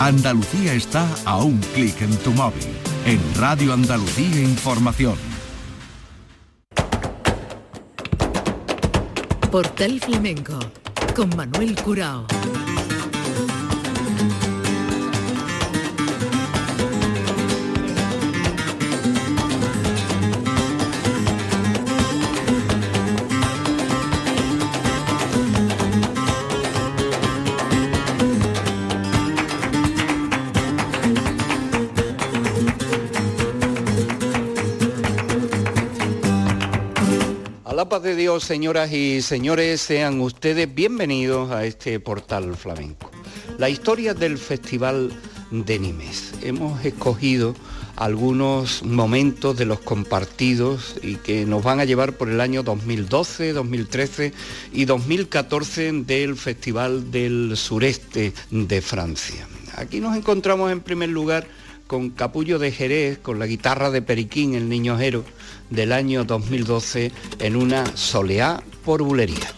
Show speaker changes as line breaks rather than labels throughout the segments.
Andalucía está a un clic en tu móvil. En Radio Andalucía Información.
Portal Flamenco con Manuel Curao.
De Dios, señoras y señores, sean ustedes bienvenidos a este portal flamenco. La historia del Festival de Nimes. Hemos escogido algunos momentos de los compartidos y que nos van a llevar por el año 2012, 2013 y 2014 del Festival del Sureste de Francia. Aquí nos encontramos en primer lugar con Capullo de Jerez, con la guitarra de Periquín, el niño Jero, del año 2012, en una soleá por bulería.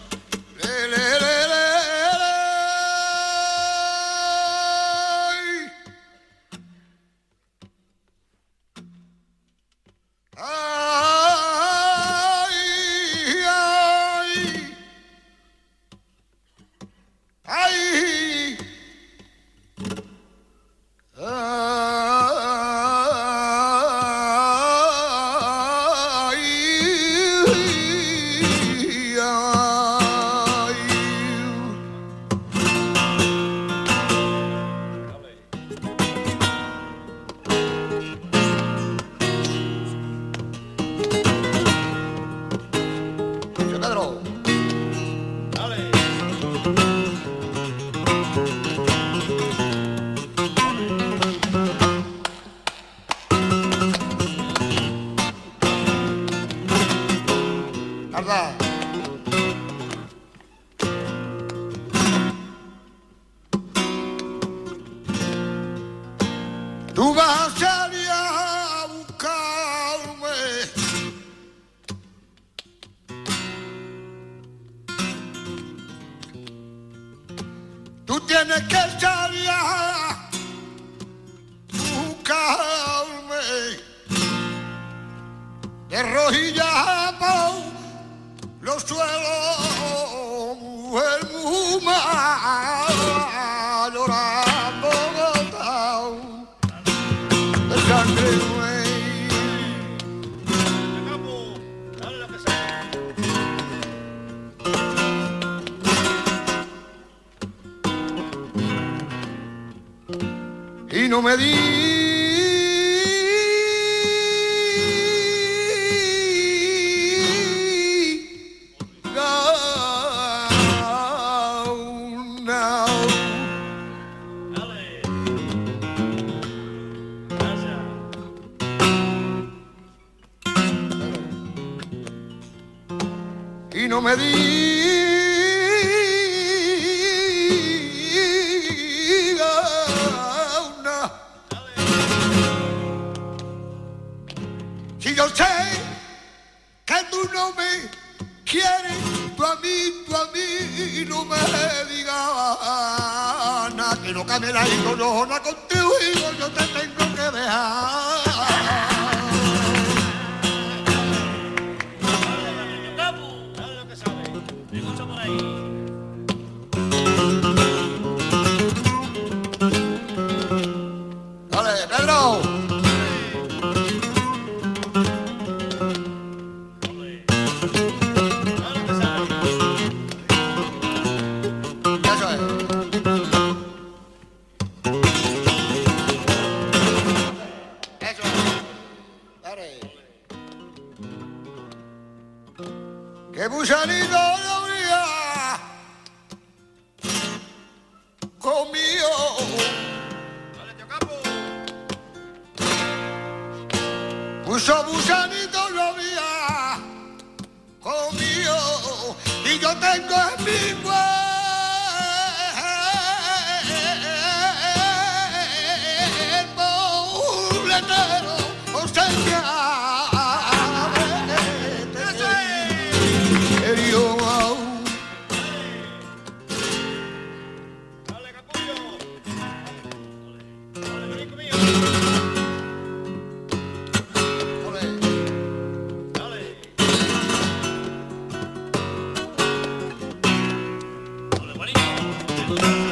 camela y con los contigo yo te tengo que dejar. Lulu.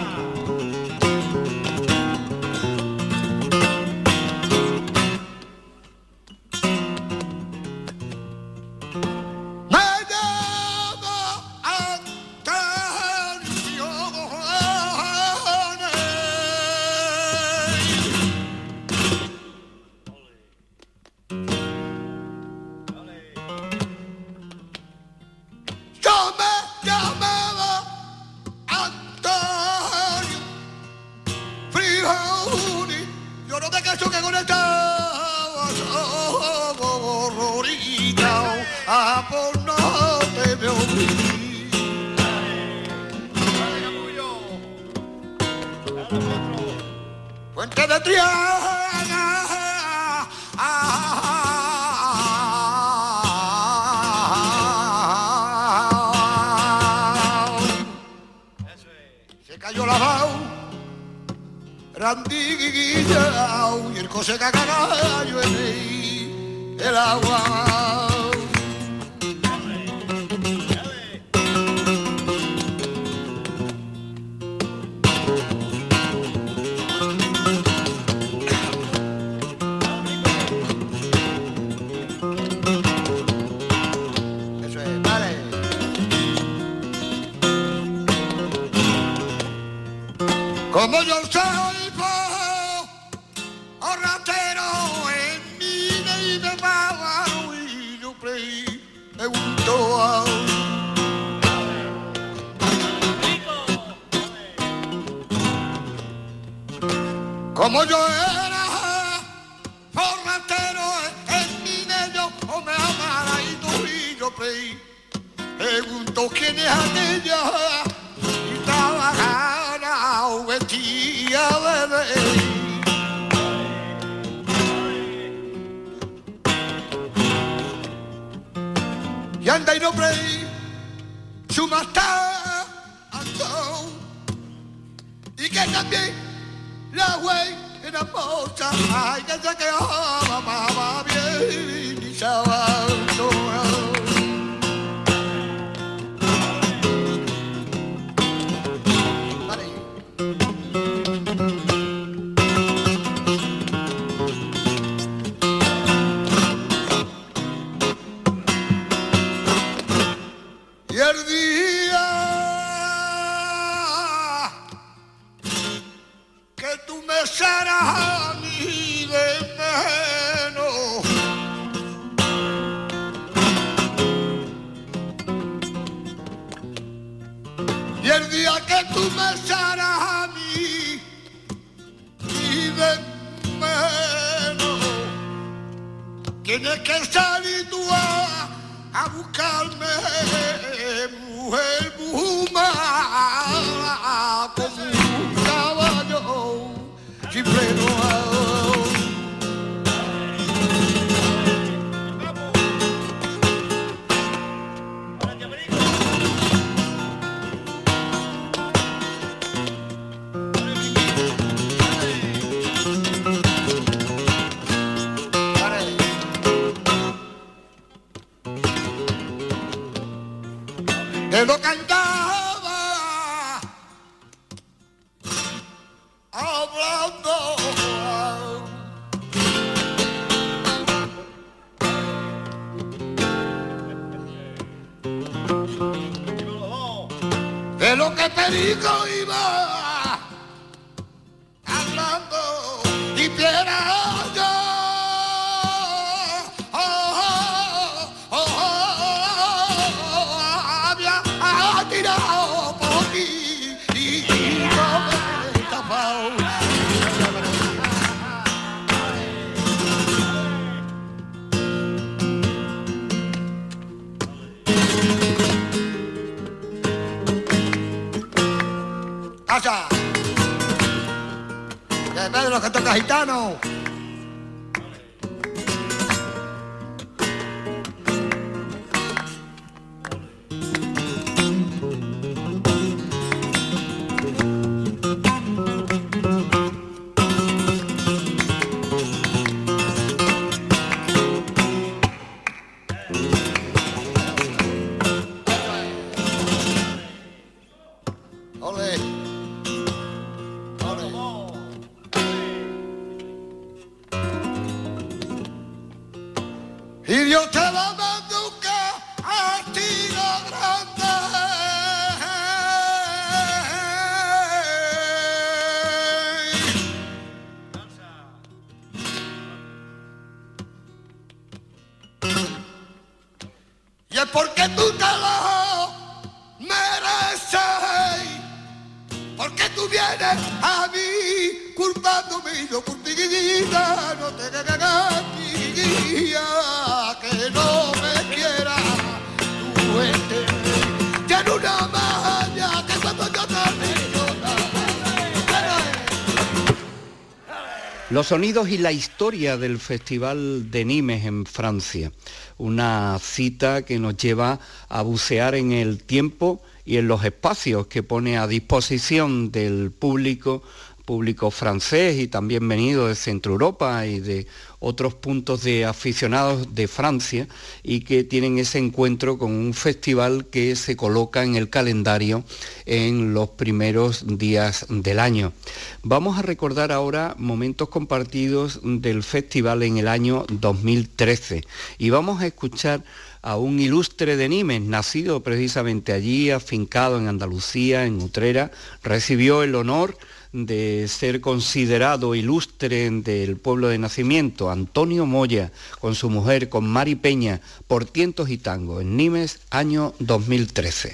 Como yo era forratero, en mi bello, o me amara y tu y yo. Pregunto quién es aquella y trabajara o vestía de. Y anda y no creí, su matar, y que también Yahweh in a motor. I guess I can have a baby shower. Tienes que salir tú a, a buscarme, mujer mujer.
Los sonidos y la historia del Festival de Nimes en Francia. Una cita que nos lleva a bucear en el tiempo y en los espacios que pone a disposición del público público francés y también venido de Centro Europa y de otros puntos de aficionados de Francia y que tienen ese encuentro con un festival que se coloca en el calendario en los primeros días del año. Vamos a recordar ahora momentos compartidos del festival en el año 2013 y vamos a escuchar a un ilustre de Nimes, nacido precisamente allí, afincado en Andalucía, en Utrera, recibió el honor de ser considerado ilustre del pueblo de nacimiento, Antonio Moya, con su mujer, con Mari Peña, por tientos y tango, en Nimes, año 2013.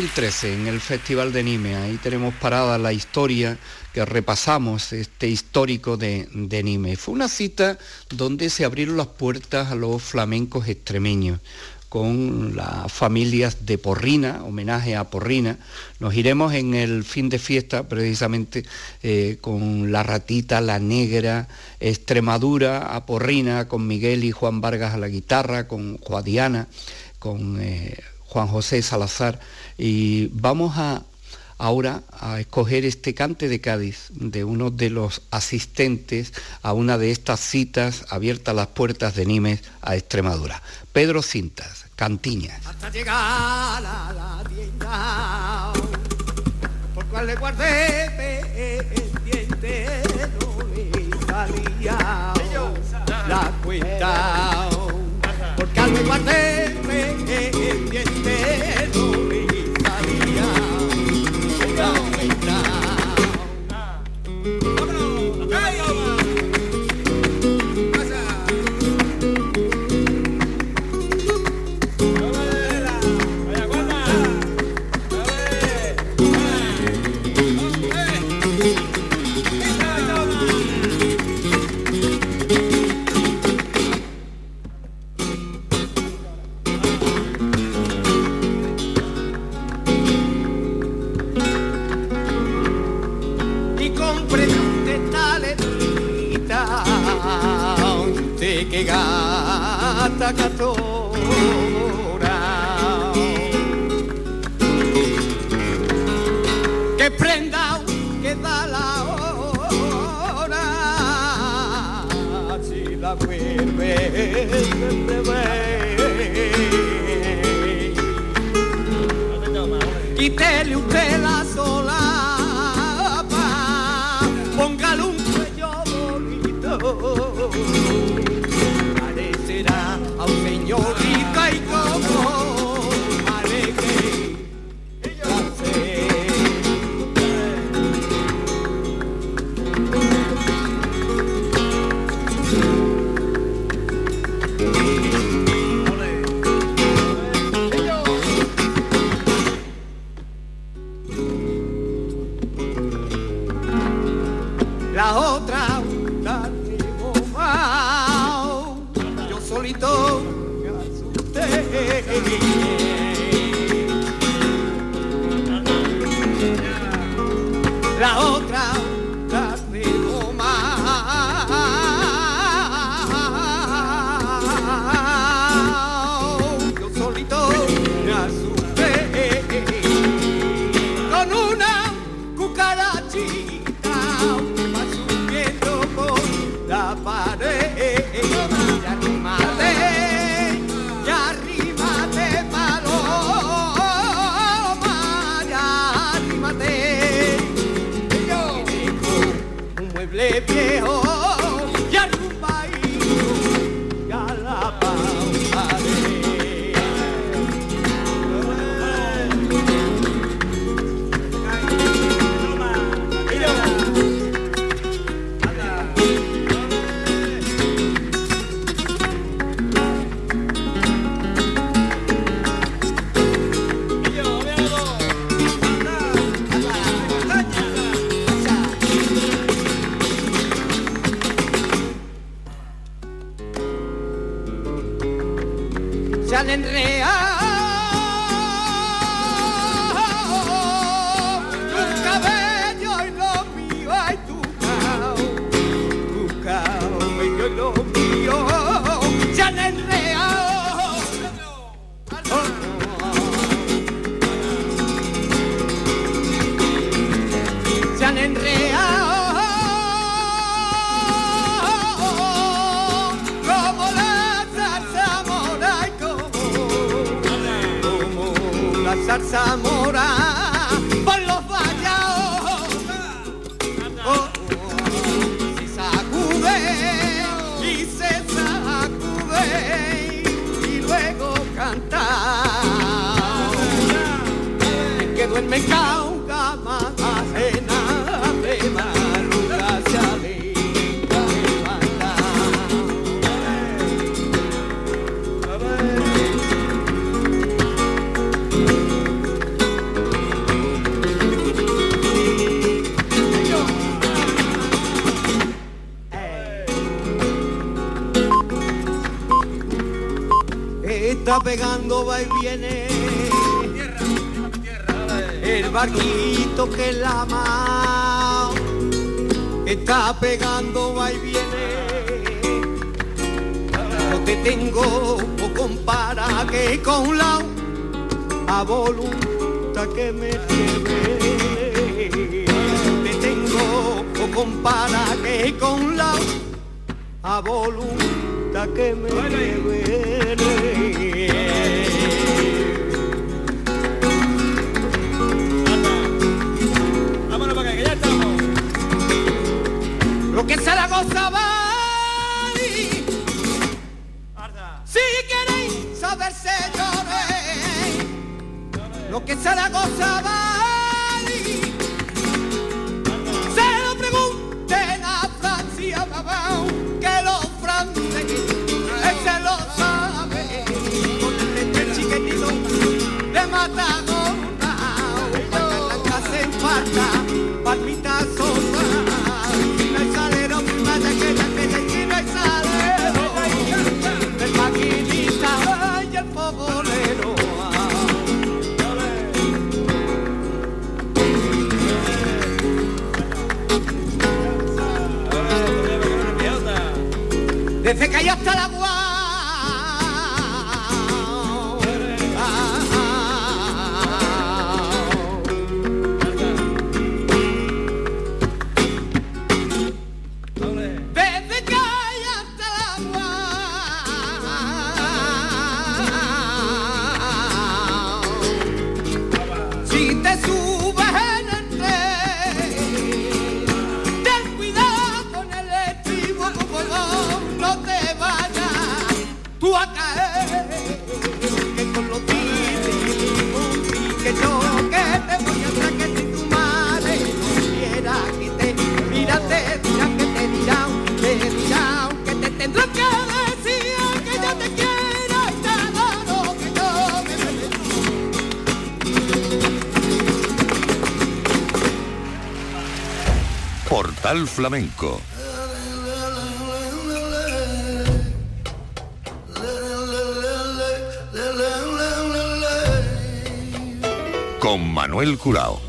2013 en el Festival de Nime. Ahí tenemos parada la historia que repasamos, este histórico de, de. Fue una cita donde se abrieron las puertas a los flamencos extremeños con las familias de Porrina, homenaje a Porrina. Nos iremos en el fin de fiesta precisamente eh, con la ratita, la negra, Extremadura a Porrina, con Miguel y Juan Vargas a la guitarra, con Juadiana, con eh, Juan José Salazar y vamos a ahora a escoger este cante de Cádiz de uno de los asistentes a una de estas citas abiertas las puertas de Nimes a Extremadura. Pedro Cintas, Cantiñas.
Hasta llegar a la tienda, por cual le guardé pendiente, no le salía la cuenta, porque al me guardé pendiente, no que prenda que da la hora. Si la vuelve quítele usted la
love. Zamora, por los vallados. Oh, oh, se sacude y se sacude y luego canta. Que duerme en pegando, va y viene. El barquito que la ama está pegando, va y viene. No te tengo o compara que con la a voluntad que me tiene. No te tengo o compara que con la a voluntad que me lleve. Vale.
Al Flamenco. Con Manuel Curao.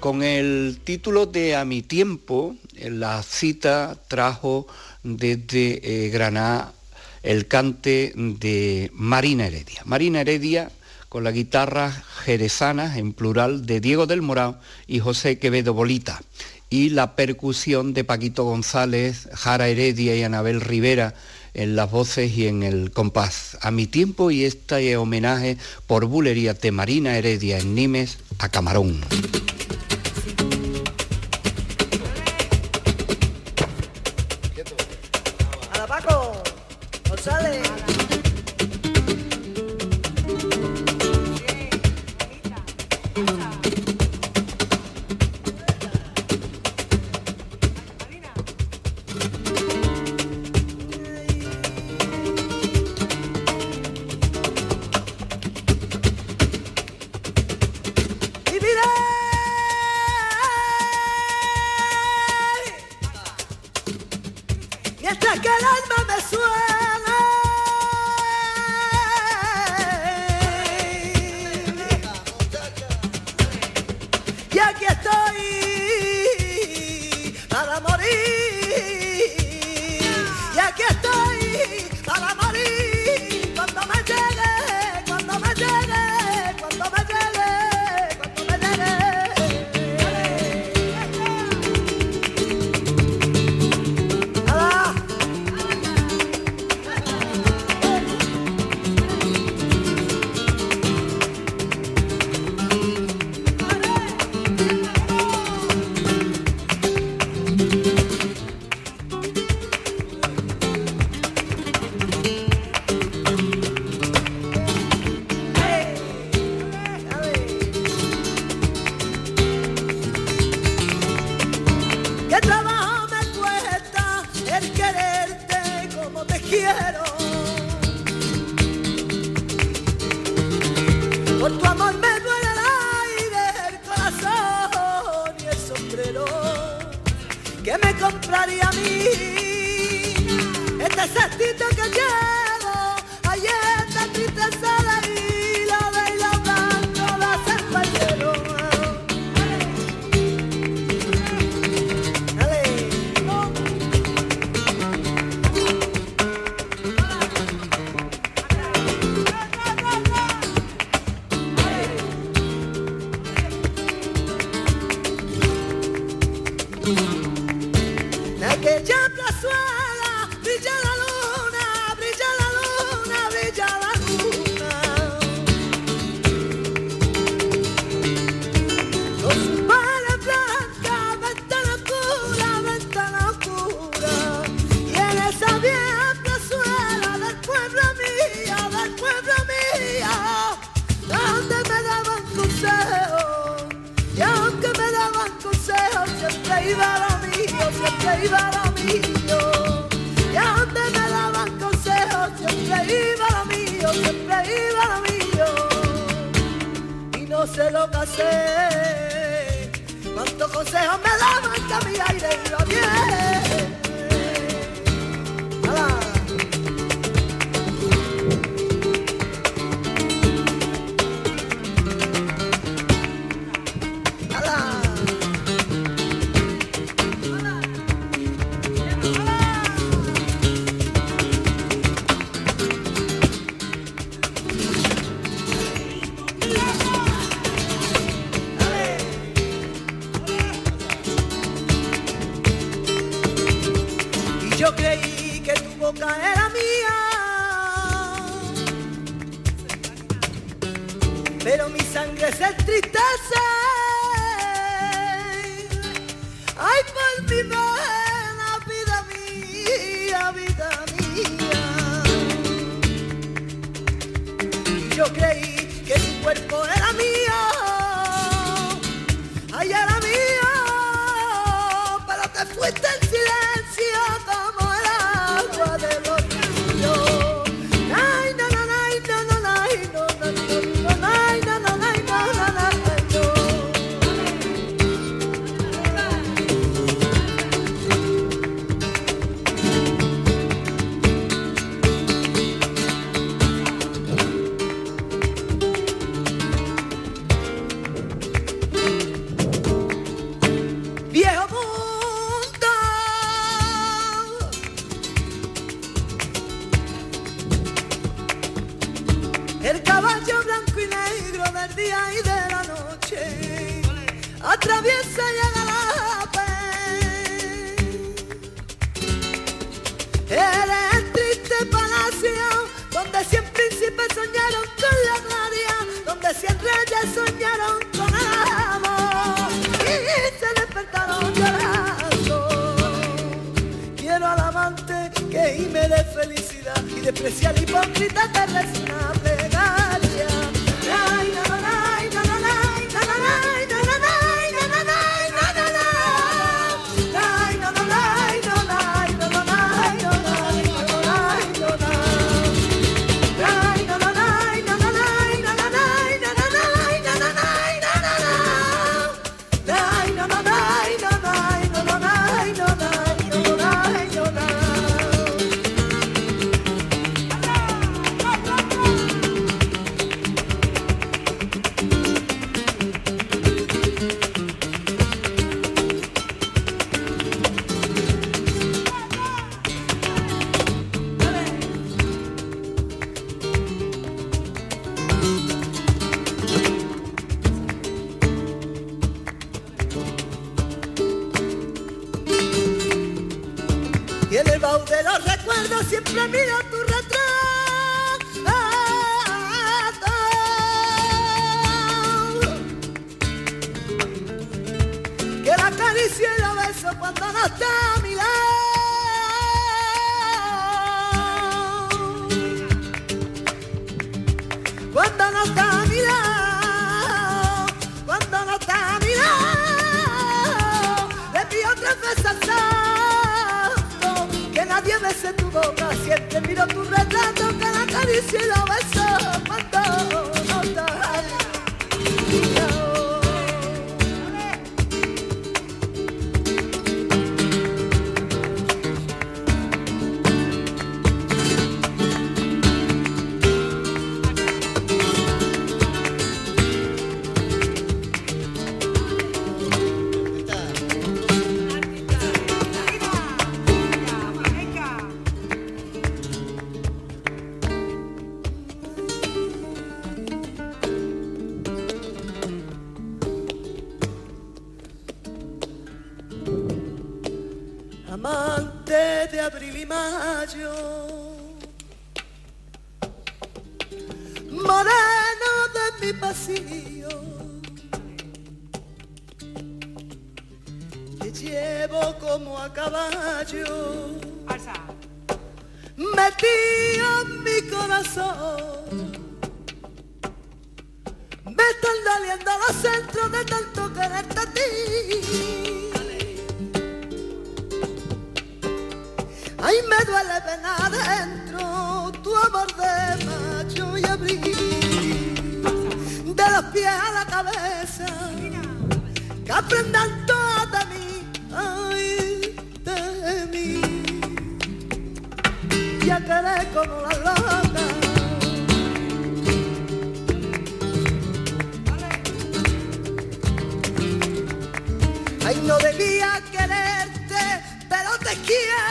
Con el título de A mi tiempo, eh, la cita trajo desde eh, Granada el cante de Marina Heredia. Marina Heredia con la guitarra jerezana en plural de Diego del Morao y José Quevedo Bolita y la percusión de Paquito González, Jara Heredia y Anabel Rivera en las voces y en el compás. A mi tiempo y este homenaje por bulería de Marina Heredia en Nimes a Camarón. Siempre iba lo mío, siempre iba lo mío. Y antes me daban consejos, siempre iba lo mío, siempre iba lo mío. Y no sé lo que hacer. Cuántos consejos me daban que mi aire iba. Siempre mira. Te miro tu retrato, cada caricia y la. le adentro tu amor de macho y abril, de los pies a la cabeza, que aprendan toda mí, ay, de mí, ya queré como la loca. Ay, no debía quererte, pero te quiero.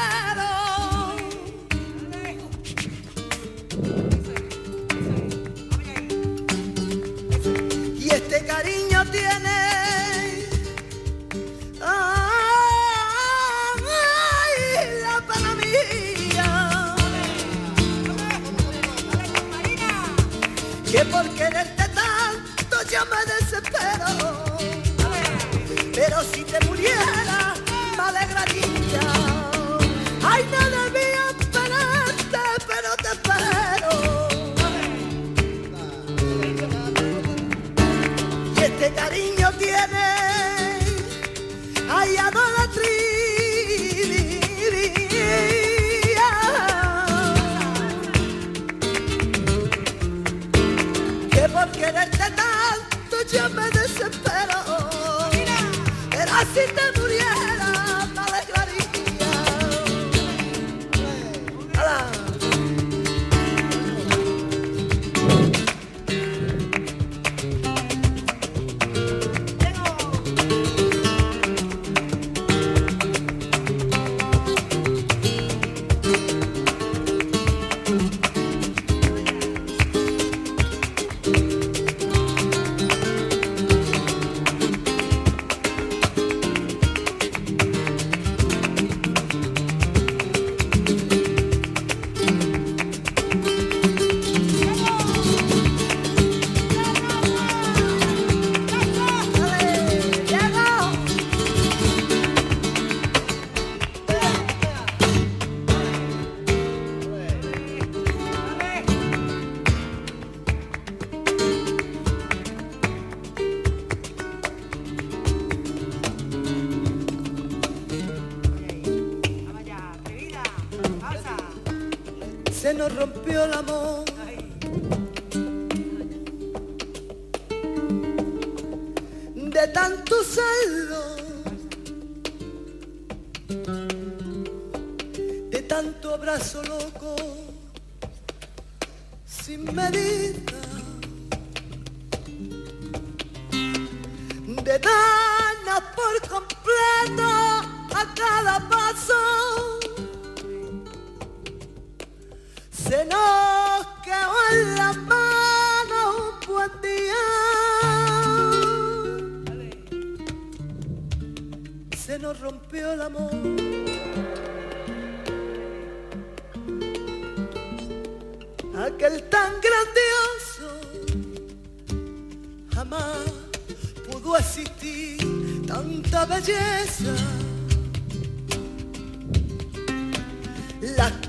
Las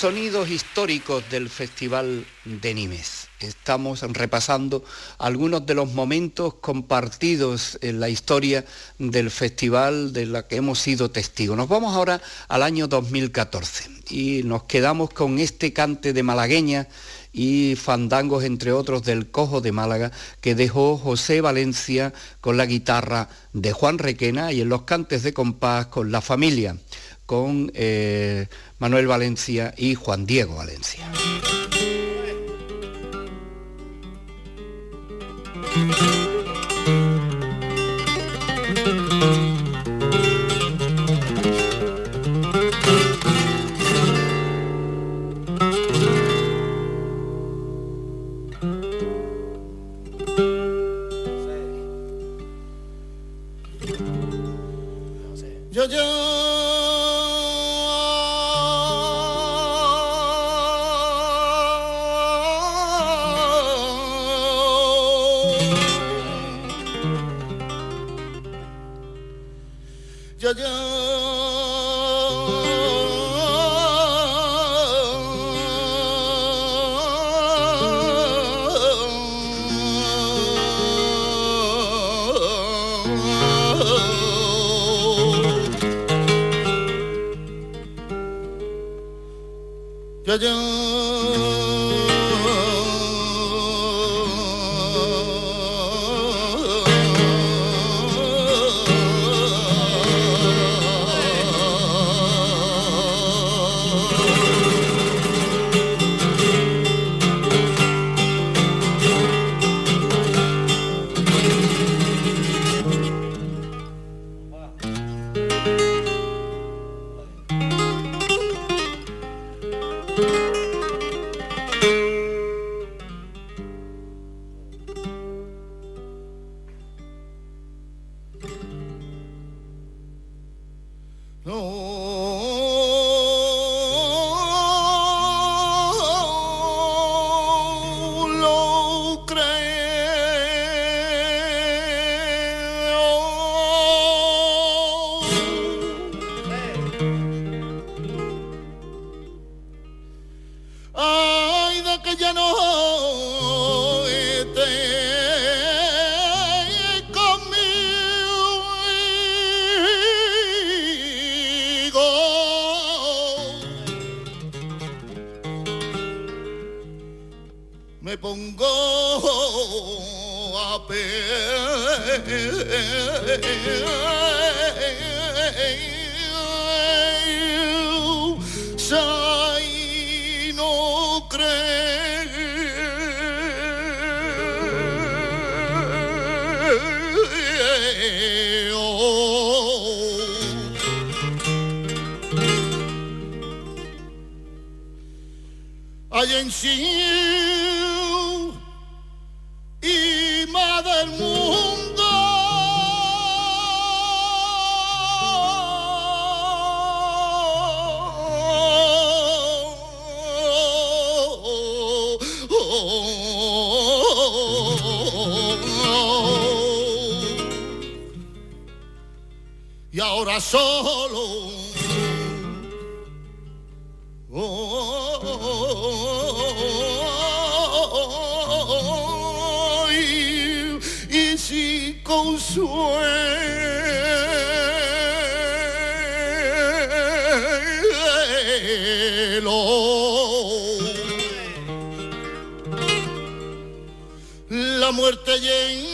Sonidos históricos del Festival de Nimes. Estamos repasando algunos de los momentos compartidos en la historia del festival de la que hemos sido testigos. Nos vamos ahora al año 2014 y nos quedamos con este cante de malagueña y fandangos, entre otros, del Cojo de Málaga, que dejó José Valencia con la guitarra de Juan Requena y en los cantes de compás con la familia, con eh, Manuel Valencia y Juan Diego Valencia. Ahora solo. Y, y si consuelo la muerte lleva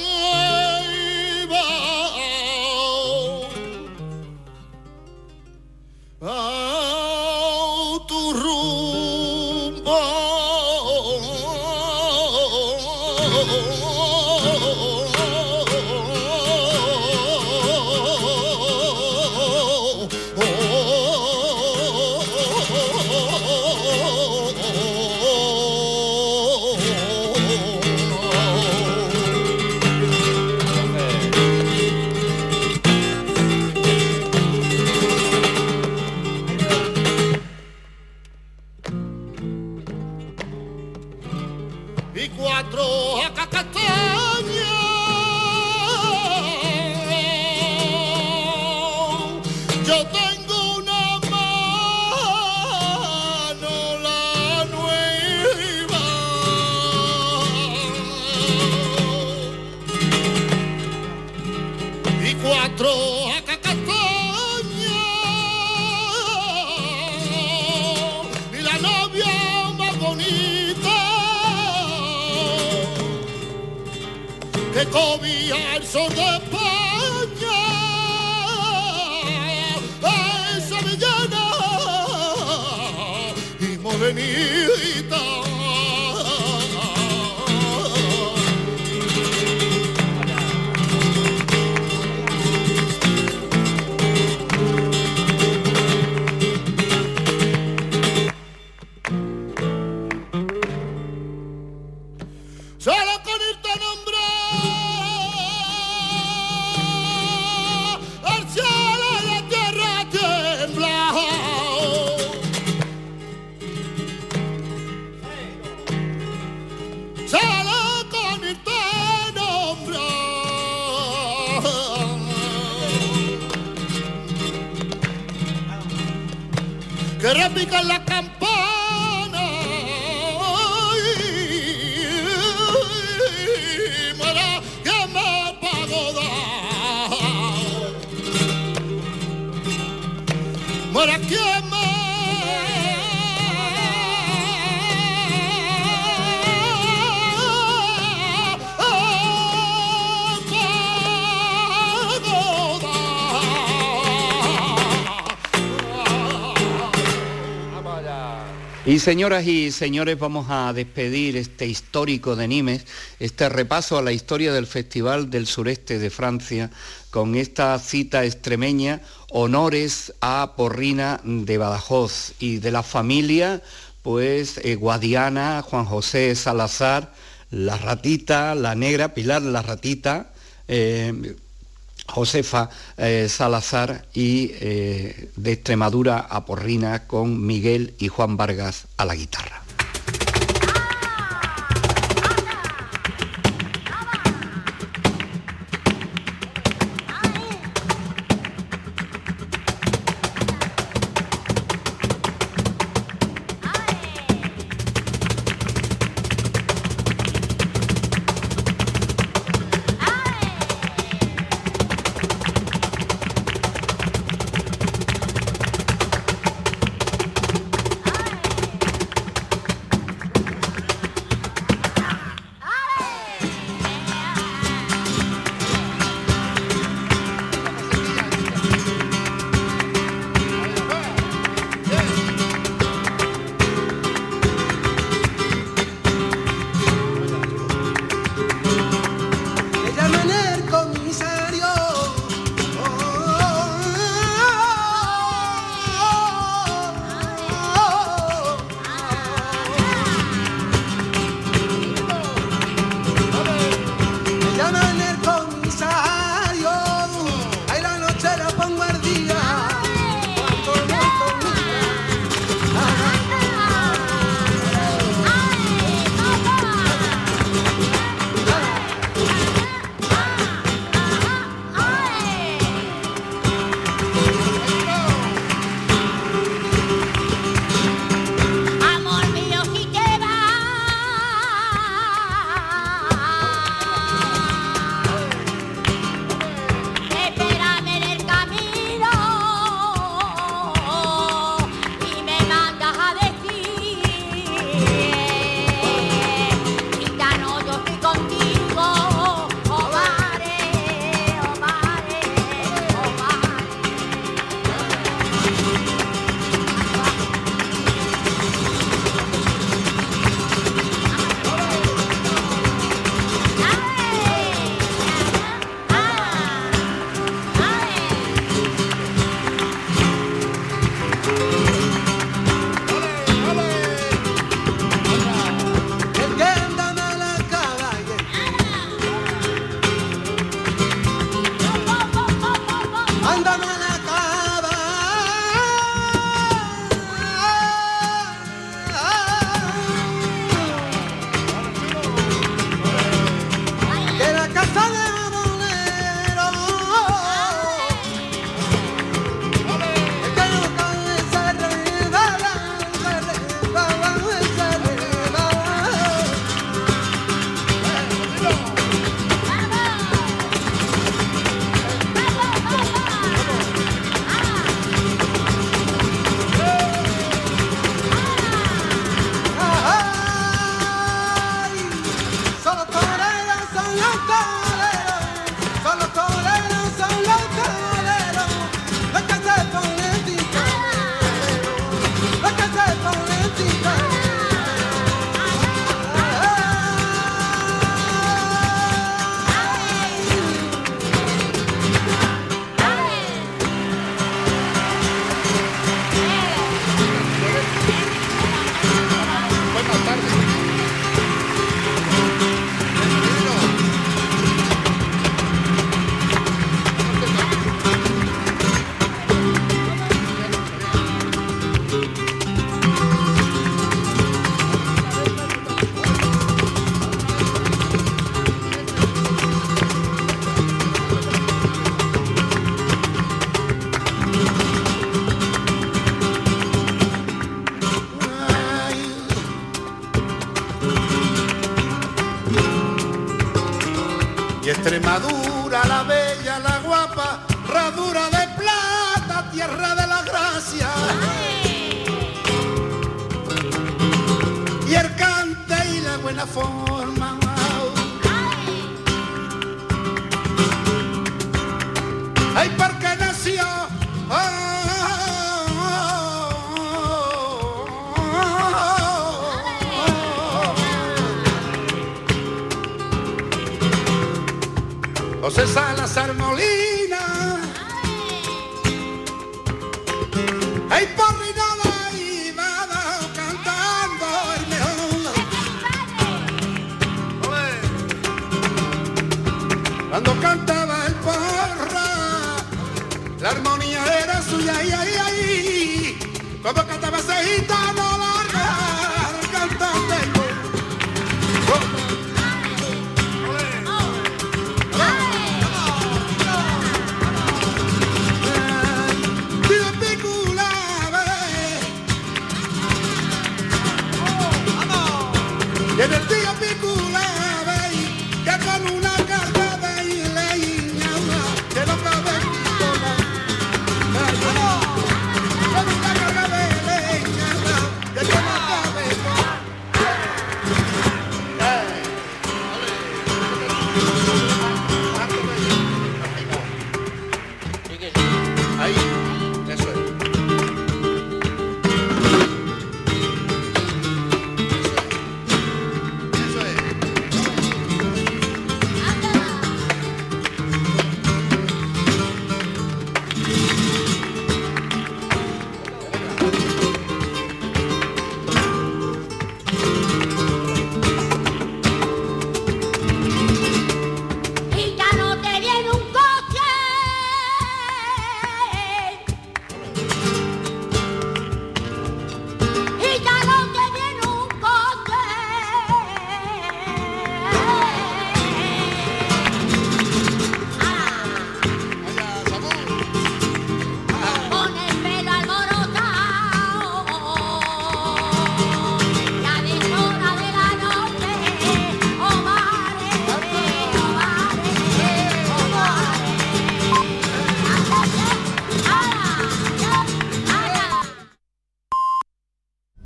el sol de
señoras y señores, vamos a despedir este histórico de Nimes, este repaso a la historia del Festival del Sureste de Francia, con esta cita extremeña, honores a Porrina de Badajoz. Y de la familia, pues eh, Guadiana, Juan José Salazar, la ratita, la negra, Pilar la ratita, eh, Josefa eh, Salazar y eh, de Extremadura a Porrina con Miguel y Juan Vargas a la guitarra.